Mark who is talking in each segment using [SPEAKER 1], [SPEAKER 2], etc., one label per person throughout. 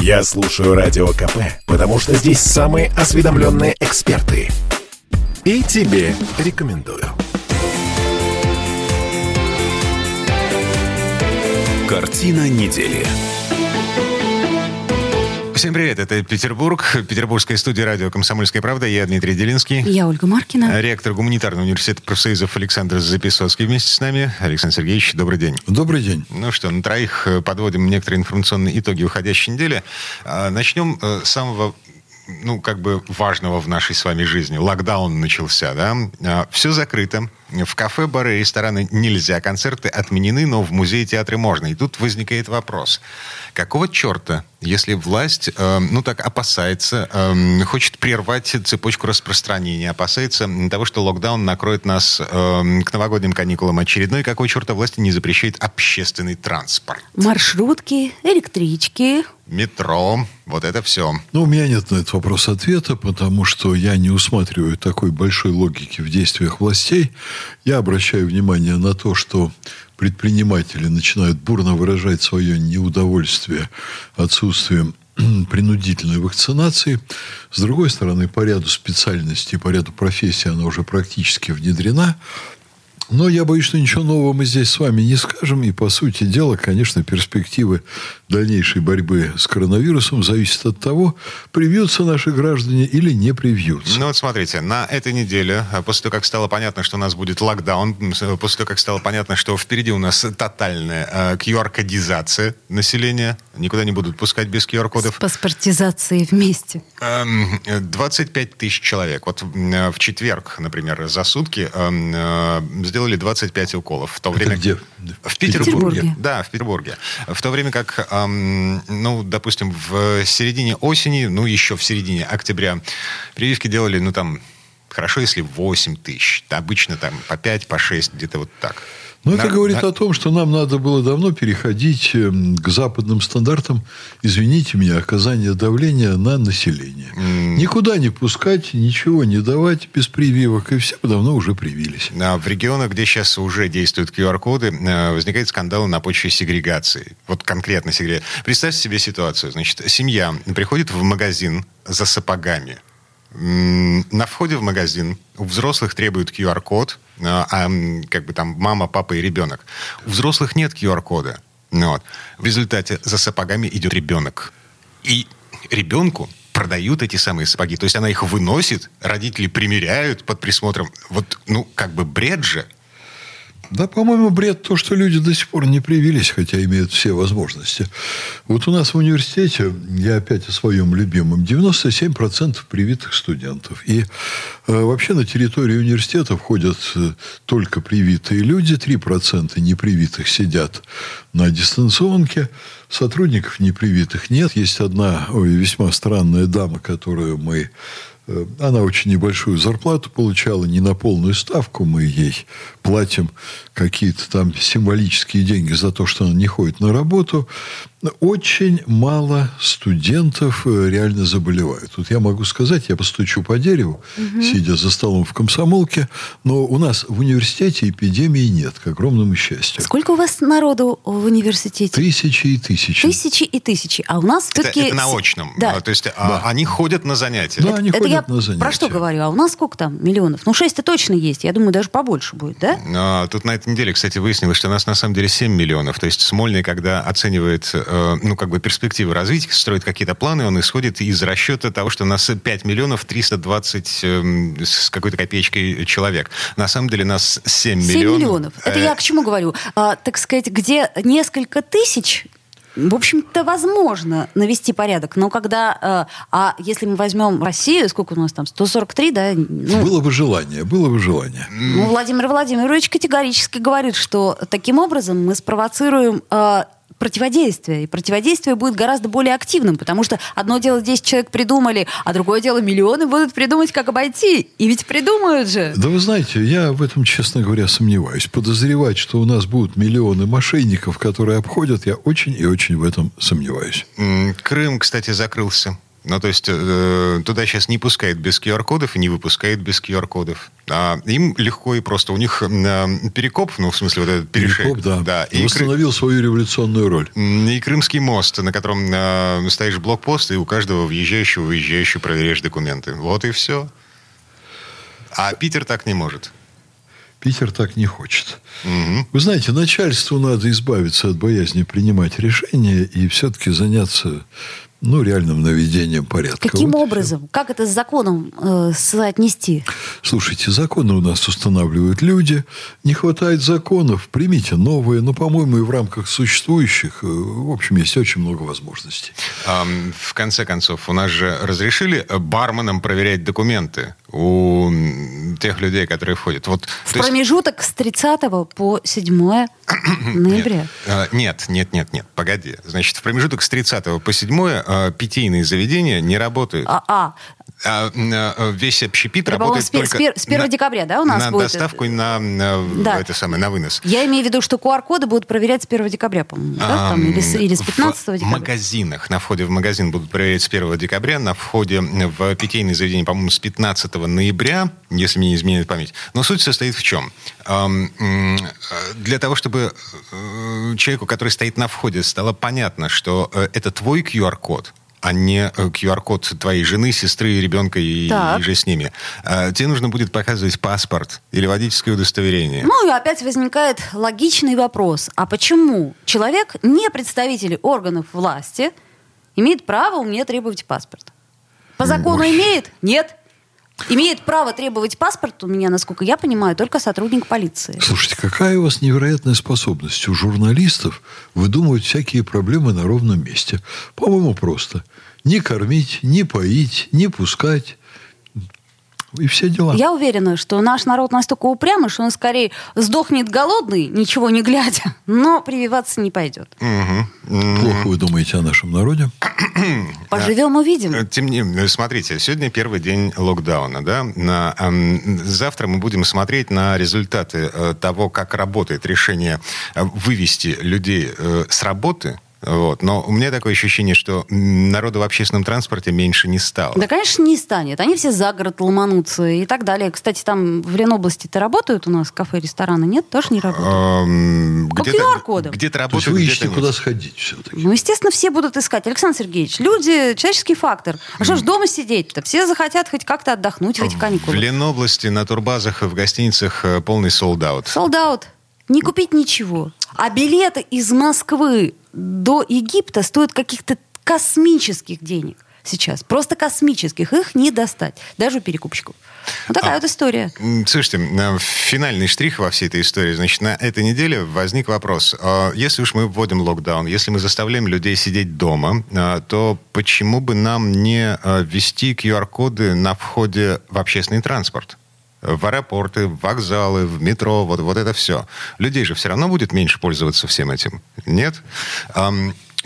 [SPEAKER 1] Я слушаю Радио КП, потому что здесь самые осведомленные эксперты. И тебе рекомендую. Картина недели.
[SPEAKER 2] Всем привет, это Петербург, Петербургская студия радио «Комсомольская правда». Я Дмитрий Делинский.
[SPEAKER 3] Я Ольга Маркина.
[SPEAKER 2] Ректор гуманитарного университета профсоюзов Александр Записоцкий вместе с нами. Александр Сергеевич, добрый день.
[SPEAKER 4] Добрый день.
[SPEAKER 2] Ну что, на троих э, подводим некоторые информационные итоги уходящей недели. А, начнем э, с самого ну, как бы важного в нашей с вами жизни. Локдаун начался, да? А, Все закрыто. В кафе, бары, рестораны нельзя. Концерты отменены, но в музее, театры можно. И тут возникает вопрос. Какого черта, если власть, э, ну, так опасается, э, хочет прервать цепочку распространения, опасается того, что локдаун накроет нас э, к новогодним каникулам очередной, какого черта власти не запрещает общественный транспорт?
[SPEAKER 3] Маршрутки, электрички,
[SPEAKER 2] Метро, вот это все.
[SPEAKER 4] Ну, у меня нет на этот вопрос ответа, потому что я не усматриваю такой большой логики в действиях властей. Я обращаю внимание на то, что предприниматели начинают бурно выражать свое неудовольствие отсутствием принудительной вакцинации. С другой стороны, по ряду специальностей, по ряду профессий она уже практически внедрена. Но я боюсь, что ничего нового мы здесь с вами не скажем. И, по сути дела, конечно, перспективы дальнейшей борьбы с коронавирусом зависят от того, привьются наши граждане или не привьются.
[SPEAKER 2] Ну вот смотрите, на этой неделе, а после того, как стало понятно, что у нас будет локдаун, после того, как стало понятно, что впереди у нас тотальная э, QR-кодизация населения, никуда не будут пускать без
[SPEAKER 3] с
[SPEAKER 2] QR-кодов,
[SPEAKER 3] паспортизацией вместе.
[SPEAKER 2] Эм, 25 тысяч человек. Вот э, в четверг, например, за сутки эм, э, сделали 25 уколов. В то
[SPEAKER 4] Это
[SPEAKER 2] время...
[SPEAKER 4] где?
[SPEAKER 2] В Петербурге.
[SPEAKER 3] Петербурге.
[SPEAKER 2] Да, в Петербурге. В то время как, эм, ну, допустим, в середине осени, ну, еще в середине октября прививки делали, ну, там, хорошо, если 8 тысяч. Обычно там по 5, по 6, где-то вот так.
[SPEAKER 4] Но это
[SPEAKER 2] На-
[SPEAKER 4] говорит
[SPEAKER 2] на-
[SPEAKER 4] о том, что нам надо было давно переходить эм, к западным стандартам, извините меня, оказания давления на население. Никуда не пускать, ничего не давать без прививок, и все давно уже привились.
[SPEAKER 2] А В регионах, где сейчас уже действуют QR-коды, э, возникают скандалы на почве сегрегации. Вот конкретно сегрегация. Представьте себе ситуацию. Значит, семья приходит в магазин за сапогами. На входе в магазин у взрослых требуют QR-код, э, а как бы там мама, папа и ребенок. У взрослых нет QR-кода. Ну вот. В результате за сапогами идет ребенок. И ребенку продают эти самые сапоги. То есть она их выносит, родители примеряют под присмотром. Вот, ну, как бы бред же.
[SPEAKER 4] Да, по-моему, бред то, что люди до сих пор не привились, хотя имеют все возможности. Вот у нас в университете, я опять о своем любимом, 97% привитых студентов. И э, вообще на территории университета входят э, только привитые люди, 3% непривитых сидят на дистанционке, сотрудников непривитых нет. Есть одна ой, весьма странная дама, которую мы Она очень небольшую зарплату получала, не на полную ставку. Мы ей платим какие-то там символические деньги за то, что она не ходит на работу. Очень мало студентов э, реально заболевают. Вот я могу сказать, я постучу по дереву, сидя за столом в комсомолке, но у нас в университете эпидемии нет, к огромному счастью.
[SPEAKER 3] Сколько у вас народу в университете?
[SPEAKER 4] Тысячи и тысячи.
[SPEAKER 3] Тысячи и тысячи. А у нас
[SPEAKER 2] Это,
[SPEAKER 3] все-таки...
[SPEAKER 2] это на очном.
[SPEAKER 3] Да.
[SPEAKER 2] А, То есть а, они ходят на занятия.
[SPEAKER 4] Да, они
[SPEAKER 3] Это
[SPEAKER 4] ходят
[SPEAKER 3] я
[SPEAKER 4] на занятия.
[SPEAKER 3] про что говорю? А у нас сколько там миллионов? Ну, шесть-то точно есть. Я думаю, даже побольше будет, да?
[SPEAKER 2] А, Тут на этой неделе, кстати, выяснилось, что у нас на самом деле 7 миллионов. То есть Смольный, когда оценивает, э, ну, как бы перспективы развития, строит какие-то планы, он исходит из расчета того, что у нас 5 миллионов 320 эм, с какой-то копеечкой человек. На самом деле нас 7
[SPEAKER 3] 7
[SPEAKER 2] миллионов.
[SPEAKER 3] миллионов. Это
[SPEAKER 2] Э,
[SPEAKER 3] я к чему говорю? А, так сказать, где несколько тысяч в общем-то, возможно навести порядок, но когда... э, а если мы возьмем Россию, сколько у нас там, 143, да? Ну,
[SPEAKER 4] Было бы желание, было бы желание.
[SPEAKER 3] ну, Владимир Владимирович категорически говорит, что таким образом мы спровоцируем э, противодействие. И противодействие будет гораздо более активным, потому что одно дело 10 человек придумали, а другое дело миллионы будут придумать, как обойти. И ведь придумают же.
[SPEAKER 4] Да вы знаете, я в этом, честно говоря, сомневаюсь. Подозревать, что у нас будут миллионы мошенников, которые обходят, я очень и очень в этом сомневаюсь.
[SPEAKER 2] Крым, кстати, закрылся. Ну, то есть э, туда сейчас не пускает без QR-кодов и не выпускает без QR-кодов. А им легко и просто. У них э, перекоп, ну, в смысле, вот этот перешейк.
[SPEAKER 4] Перекоп, да.
[SPEAKER 2] да и
[SPEAKER 4] Восстановил свою революционную роль.
[SPEAKER 2] И Крымский мост, на котором э, стоишь блокпост, и у каждого въезжающего, выезжающего проверяешь документы. Вот и все. А Питер так не может.
[SPEAKER 4] Питер так не хочет. Угу. Вы знаете, начальству надо избавиться от боязни принимать решения и все-таки заняться ну, реальным наведением порядка.
[SPEAKER 3] Каким
[SPEAKER 4] вот
[SPEAKER 3] образом? Все. Как это с законом э, соотнести?
[SPEAKER 4] Слушайте, законы у нас устанавливают люди. Не хватает законов, примите новые. Но, по-моему, и в рамках существующих, э, в общем, есть очень много возможностей.
[SPEAKER 2] А, в конце концов, у нас же разрешили барменам проверять документы у тех людей, которые входят. Вот,
[SPEAKER 3] в промежуток есть... с 30 по 7 ноября.
[SPEAKER 2] Нет, нет, нет, нет, нет, погоди. Значит, в промежуток с 30 по 7 э, питейные заведения не работают.
[SPEAKER 3] А, а.
[SPEAKER 2] А, а, весь общепит Это, работает
[SPEAKER 3] с,
[SPEAKER 2] только...
[SPEAKER 3] С 1 на, декабря, да, у нас
[SPEAKER 2] на
[SPEAKER 3] будет?
[SPEAKER 2] доставку и на, на, да. это самое, на вынос.
[SPEAKER 3] Я имею в виду, что QR-коды будут проверять с 1 декабря, по-моему, да? Там, или, с, или с 15
[SPEAKER 2] в
[SPEAKER 3] декабря?
[SPEAKER 2] В магазинах, на входе в магазин будут проверять с 1 декабря, на входе в питейные заведения, по-моему, с 15 ноября, если мне не изменяет память. Но суть состоит в чем? Для того, чтобы э, человеку, который стоит на входе, стало понятно, что э, это твой QR-код, а не QR-код э, твоей жены, сестры, ребенка и, и же с ними. А, тебе нужно будет показывать паспорт или водительское удостоверение.
[SPEAKER 3] Ну и опять возникает логичный вопрос. А почему человек, не представитель органов власти, имеет право у меня требовать паспорт? По закону Ой. имеет? Нет. Имеет право требовать паспорт у меня, насколько я понимаю, только сотрудник полиции.
[SPEAKER 4] Слушайте, какая у вас невероятная способность у журналистов выдумывать всякие проблемы на ровном месте. По-моему, просто. Не кормить, не поить, не пускать и все дела.
[SPEAKER 3] Я уверена, что наш народ настолько упрямый, что он скорее сдохнет голодный, ничего не глядя, но прививаться не пойдет.
[SPEAKER 4] Угу. Плохо вы думаете о нашем народе?
[SPEAKER 3] Поживем, увидим.
[SPEAKER 2] Э, тем не менее, смотрите, сегодня первый день локдауна, да? На, э, завтра мы будем смотреть на результаты э, того, как работает решение э, вывести людей э, с работы вот. Но у меня такое ощущение, что народу в общественном транспорте меньше не стало.
[SPEAKER 3] Да, конечно, не станет. Они все за город ломанутся и так далее. Кстати, там в Ленобласти-то работают у нас кафе, рестораны? Нет, тоже не работают. По QR-кодам.
[SPEAKER 2] Где-то работают,
[SPEAKER 4] То есть вы ищете, куда сходить все-таки.
[SPEAKER 3] Ну, естественно, все будут искать. Александр Сергеевич, люди, человеческий фактор. А что ж дома сидеть-то? Все захотят хоть как-то отдохнуть в эти каникулы.
[SPEAKER 2] В Ленобласти на турбазах, в гостиницах э, полный солдат.
[SPEAKER 3] Солдат. Не купить ничего. А билеты из Москвы до Египта стоят каких-то космических денег сейчас. Просто космических. Их не достать. Даже у перекупщиков. Вот такая а, вот история.
[SPEAKER 2] Слушайте, финальный штрих во всей этой истории. Значит, на этой неделе возник вопрос. А, если уж мы вводим локдаун, если мы заставляем людей сидеть дома, а, то почему бы нам не ввести QR-коды на входе в общественный транспорт? В аэропорты, в вокзалы, в метро, вот, вот это все. Людей же все равно будет меньше пользоваться всем этим. Нет?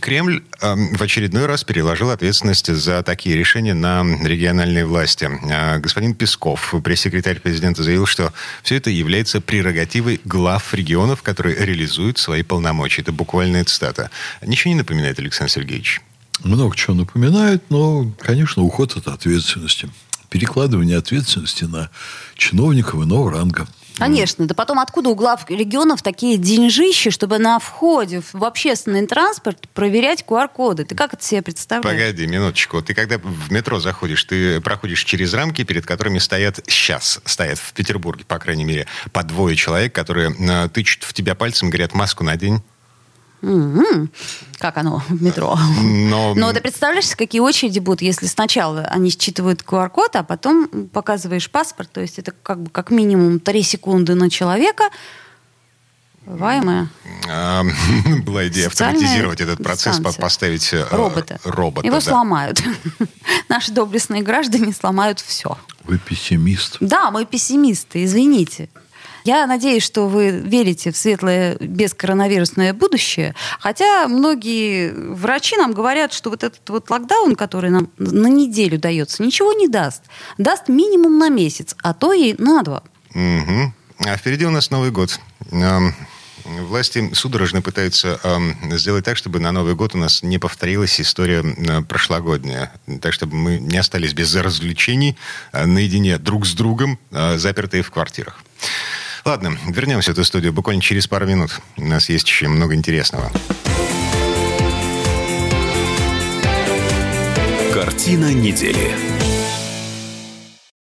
[SPEAKER 2] Кремль в очередной раз переложил ответственность за такие решения на региональные власти. А, господин Песков, пресс-секретарь президента, заявил, что все это является прерогативой глав регионов, которые реализуют свои полномочия. Это буквальная цитата. Ничего не напоминает, Александр Сергеевич?
[SPEAKER 4] Много чего напоминает, но, конечно, уход от ответственности перекладывание ответственности на чиновников иного ранга.
[SPEAKER 3] Конечно. Да потом откуда у глав регионов такие деньжищи, чтобы на входе в общественный транспорт проверять QR-коды? Ты как это себе представляешь?
[SPEAKER 2] Погоди, минуточку. Ты когда в метро заходишь, ты проходишь через рамки, перед которыми стоят сейчас, стоят в Петербурге, по крайней мере, по двое человек, которые э, тычут в тебя пальцем, говорят, маску надень.
[SPEAKER 3] Mm-hmm. Как оно в метро? Но... Но ты представляешь, какие очереди будут, если сначала они считывают QR-код, а потом показываешь паспорт, то есть это как бы как минимум 3 секунды на человека, Ваемая.
[SPEAKER 2] А, была идея автоматизировать этот процесс, поставить э,
[SPEAKER 3] робота.
[SPEAKER 2] робота
[SPEAKER 3] Его да. сломают. Наши доблестные граждане сломают все.
[SPEAKER 4] Вы пессимист.
[SPEAKER 3] Да, мы пессимисты, извините. Я надеюсь, что вы верите в светлое бескоронавирусное будущее. Хотя многие врачи нам говорят, что вот этот вот локдаун, который нам на неделю дается, ничего не даст. Даст минимум на месяц, а то и на два.
[SPEAKER 2] Угу. А впереди у нас Новый год. Власти судорожно пытаются э, сделать так, чтобы на Новый год у нас не повторилась история э, прошлогодняя. Так, чтобы мы не остались без развлечений, э, наедине друг с другом, э, запертые в квартирах. Ладно, вернемся в эту студию буквально через пару минут. У нас есть еще много интересного.
[SPEAKER 1] Картина недели.